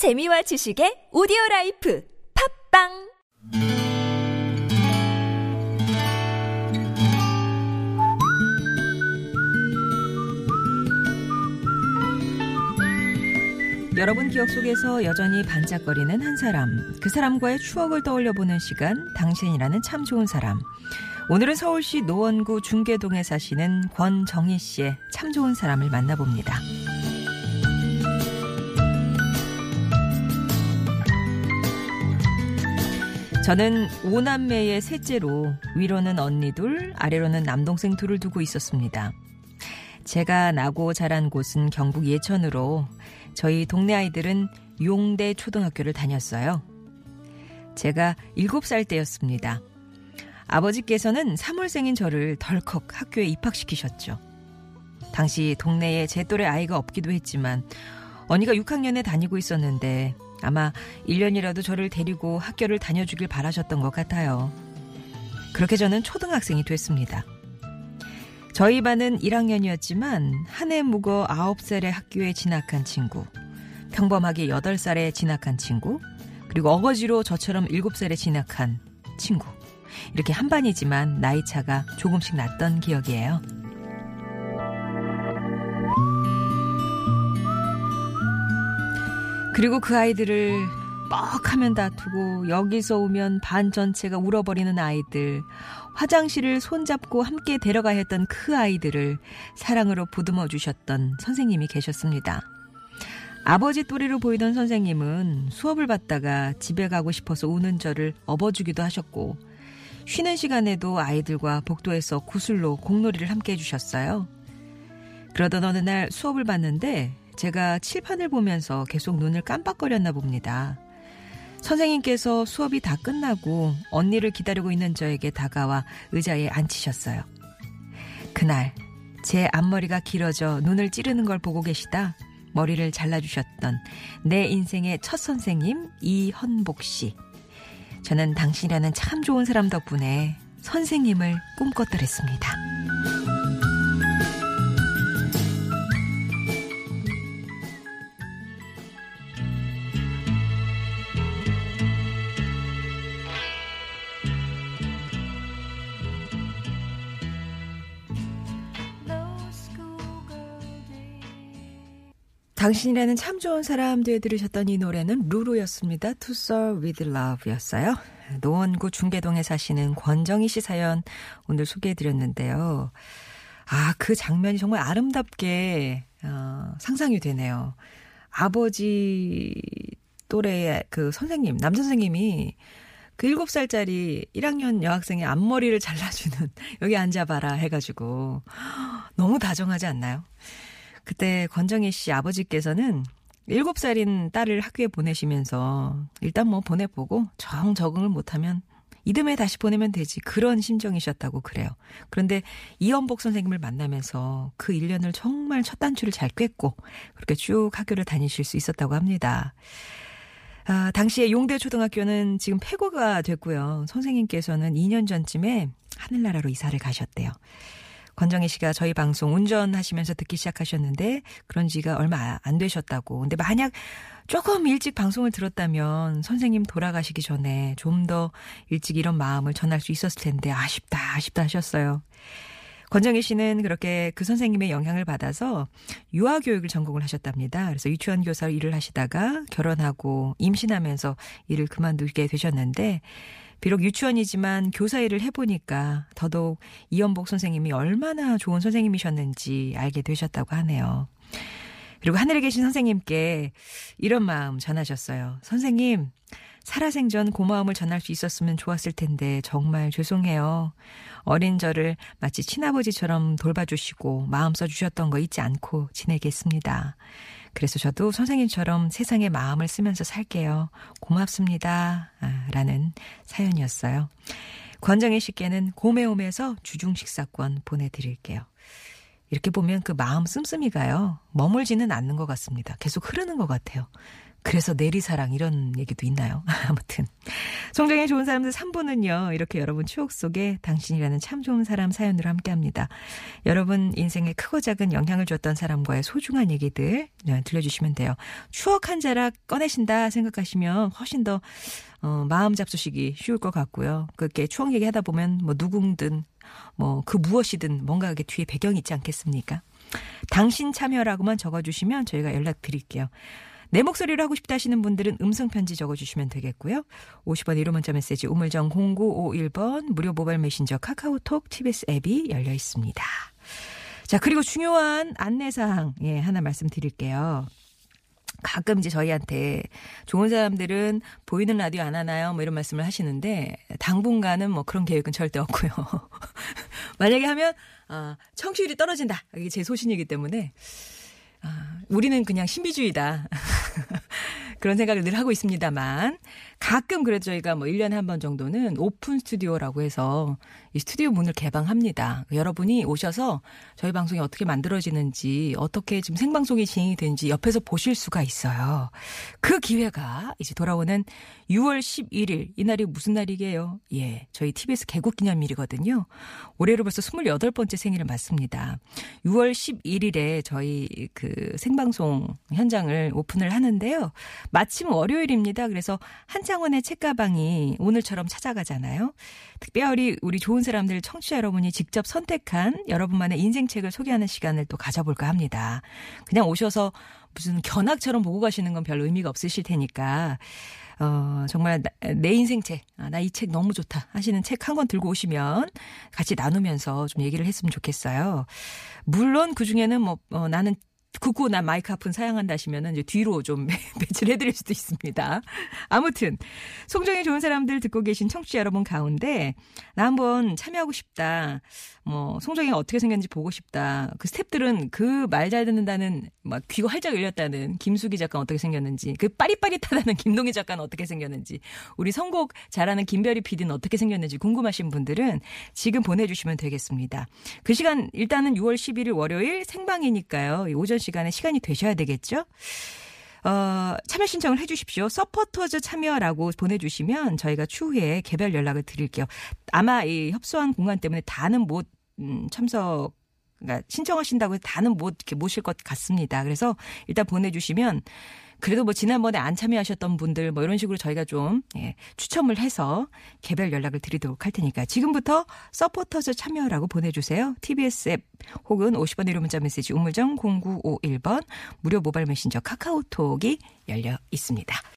재미와 지식의 오디오 life 팟빵 여러분 기억 속에서 여전히 반짝거리는 한 사람, 그 사람과의 추억을 떠올려 보는 시간, 당신이라는 참 좋은 사람. 오늘은 서울시 노원구 중계동에 사시는 권정희 씨의 참 좋은 사람을 만나봅니다. 저는 오남매의 셋째로 위로는 언니 둘, 아래로는 남동생 둘을 두고 있었습니다. 제가 나고 자란 곳은 경북 예천으로 저희 동네 아이들은 용대 초등학교를 다녔어요. 제가 7살 때였습니다. 아버지께서는 3월생인 저를 덜컥 학교에 입학시키셨죠. 당시 동네에 제 또래 아이가 없기도 했지만 언니가 6학년에 다니고 있었는데 아마 1년이라도 저를 데리고 학교를 다녀주길 바라셨던 것 같아요. 그렇게 저는 초등학생이 됐습니다. 저희 반은 1학년이었지만 한 해 묵어 9살에 학교에 진학한 친구, 평범하게 8살에 진학한 친구, 그리고 어거지로 저처럼 7살에 진학한 친구. 이렇게 한 반이지만 나이 차가 조금씩 났던 기억이에요. 그리고 그 아이들을 뻑 하면 다투고 여기서 오면 반 전체가 울어버리는 아이들 화장실을 손잡고 함께 데려가야 했던 그 아이들을 사랑으로 보듬어 주셨던 선생님이 계셨습니다. 아버지 또래로 보이던 선생님은 수업을 받다가 집에 가고 싶어서 우는 저를 업어주기도 하셨고 쉬는 시간에도 아이들과 복도에서 구슬로 공놀이를 함께 해주셨어요. 그러던 어느 날 수업을 받는데 제가 칠판을 보면서 계속 눈을 깜빡거렸나 봅니다. 선생님께서 수업이 다 끝나고 언니를 기다리고 있는 저에게 다가와 의자에 앉히셨어요. 그날 제 앞머리가 길어져 눈을 찌르는 걸 보고 계시다 머리를 잘라주셨던 내 인생의 첫 선생님 이헌복 씨. 저는 당신이라는 참 좋은 사람 덕분에 선생님을 꿈꿨더랬습니다. 당신이라는 참 좋은 사람들 들으셨던 이 노래는 루루였습니다. To Serve With Love였어요. 노원구 중계동에 사시는 권정희 씨 사연 오늘 소개해드렸는데요. 아, 그 장면이 정말 아름답게 어, 상상이 되네요. 아버지 또래의 그 선생님, 남 선생님이 그 7살짜리 1학년 여학생의 앞머리를 잘라주는 여기 앉아봐라 해가지고 너무 다정하지 않나요? 그때 권정희 씨 아버지께서는 7살인 딸을 학교에 보내시면서 일단 뭐 보내보고 정 적응을 못하면 이듬해 다시 보내면 되지. 그런 심정이셨다고 그래요. 그런데 이연복 선생님을 만나면서 그 1년을 정말 첫 단추를 잘 꿰고 그렇게 쭉 학교를 다니실 수 있었다고 합니다. 아, 당시에 용대 초등학교는 지금 폐고가 됐고요. 선생님께서는 2년 전쯤에 하늘나라로 이사를 가셨대요. 권정희 씨가 저희 방송 운전하시면서 듣기 시작하셨는데 그런 지가 얼마 안 되셨다고. 근데 만약 조금 일찍 방송을 들었다면 선생님 돌아가시기 전에 좀 더 일찍 이런 마음을 전할 수 있었을 텐데 아쉽다, 아쉽다 하셨어요. 권정희 씨는 그렇게 그 선생님의 영향을 받아서 유아 교육을 전공을 하셨답니다. 그래서 유치원 교사로 일을 하시다가 결혼하고 임신하면서 일을 그만두게 되셨는데 비록 유치원이지만 교사 일을 해보니까 더더욱 이연복 선생님이 얼마나 좋은 선생님이셨는지 알게 되셨다고 하네요. 그리고 하늘에 계신 선생님께 이런 마음 전하셨어요. 선생님, 살아생전 고마움을 전할 수 있었으면 좋았을 텐데 정말 죄송해요. 어린 저를 마치 친아버지처럼 돌봐주시고 마음 써주셨던 거 잊지 않고 지내겠습니다. 그래서 저도 선생님처럼 세상에 마음을 쓰면서 살게요. 고맙습니다. 아, 라는 사연이었어요. 권정희 씨께는 고메옴에서 주중 식사권 보내드릴게요. 이렇게 보면 그 마음 씀씀이가요. 머물지는 않는 것 같습니다. 계속 흐르는 것 같아요. 그래서 내리사랑 이런 얘기도 있나요? 아무튼 송정의 좋은 사람들 3부는요, 이렇게 여러분 추억 속에 당신이라는 참 좋은 사람 사연으로 함께 합니다. 여러분 인생에 크고 작은 영향을 줬던 사람과의 소중한 얘기들 네, 들려주시면 돼요. 추억 한 자락 꺼내신다 생각하시면 훨씬 더, 어, 마음 잡수시기 쉬울 것 같고요. 그렇게 추억 얘기 하다 보면 뭐 누군든 뭐 그 무엇이든 뭔가 그게 뒤에 배경이 있지 않겠습니까? 당신 참여라고만 적어주시면 저희가 연락 드릴게요. 내 목소리를 하고 싶다 하시는 분들은 음성편지 적어주시면 되겠고요. 50원 1호 문자 메시지 우물정 0951번 무료 모바일 메신저 카카오톡 TBS 앱이 열려 있습니다. 자, 그리고 중요한 안내사항, 예, 하나 말씀드릴게요. 가끔 이제 저희한테 좋은 사람들은 보이는 라디오 안 하나요? 뭐 이런 말씀을 하시는데 당분간은 뭐 그런 계획은 절대 없고요. 만약에 하면 아, 청취율이 떨어진다. 이게 제 소신이기 때문에 아, 우리는 그냥 신비주의다. 그런 생각을 늘 하고 있습니다만 가끔 그래도 저희가 뭐 1년에 한 번 정도는 오픈 스튜디오라고 해서 이 스튜디오 문을 개방합니다. 여러분이 오셔서 저희 방송이 어떻게 만들어지는지 어떻게 지금 생방송이 진행이 되는지 옆에서 보실 수가 있어요. 그 기회가 이제 돌아오는 6월 11일 이날이 무슨 날이게요? 예, 저희 TBS 개국 기념일이거든요. 올해로 벌써 28번째 생일을 맞습니다. 6월 11일에 저희 그 생방송 현장을 오픈을 하는데요. 마침 월요일입니다. 그래서 한창원의 책가방이 오늘처럼 찾아가잖아요. 특별히 우리 좋은 사람들 청취자 여러분이 직접 선택한 여러분만의 인생책을 소개하는 시간을 또 가져볼까 합니다. 그냥 오셔서 무슨 견학처럼 보고 가시는 건별 의미가 없으실 테니까 어, 정말 나, 내 인생 책, 아, 나 이 책 너무 좋다 하시는 책 한 권 들고 오시면 같이 나누면서 좀 얘기를 했으면 좋겠어요. 물론 그 중에는 뭐, 어, 나는 그고 나 마이크 아픈 사양한다 하시면은 이제 뒤로 좀 배치를 해드릴 수도 있습니다. 아무튼 송정이 좋은 사람들 듣고 계신 청취자 여러분 가운데 나 한번 참여하고 싶다. 뭐 송정이가 어떻게 생겼는지 보고 싶다. 그 스탭들은 그 말 잘 듣는다는 막 귀가 활짝 열렸다는 김수기 작가는 어떻게 생겼는지 그 빠릿빠릿하다는 김동희 작가는 어떻게 생겼는지 우리 선곡 잘하는 김별이 PD는 어떻게 생겼는지 궁금하신 분들은 지금 보내주시면 되겠습니다. 그 시간 일단은 6월 11일 월요일 생방이니까요. 오전 시간에 시간이 되셔야 되겠죠? 어, 참여 신청을 해 주십시오. 서포터즈 참여라고 보내주시면 저희가 추후에 개별 연락을 드릴게요. 아마 이 협소한 공간 때문에 다는 못 음, 참석 그러니까 신청하신다고 해서 다는 못 이렇게 모실 것 같습니다. 그래서 일단 보내주시면 그래도 뭐 지난번에 안 참여하셨던 분들 뭐 이런 식으로 저희가 좀 예, 추첨을 해서 개별 연락을 드리도록 할 테니까 지금부터 서포터즈 참여라고 보내주세요. TBS 앱 혹은 50번 1호 문자 메시지 우물정 0951번 무료 모바일 메신저 카카오톡이 열려 있습니다.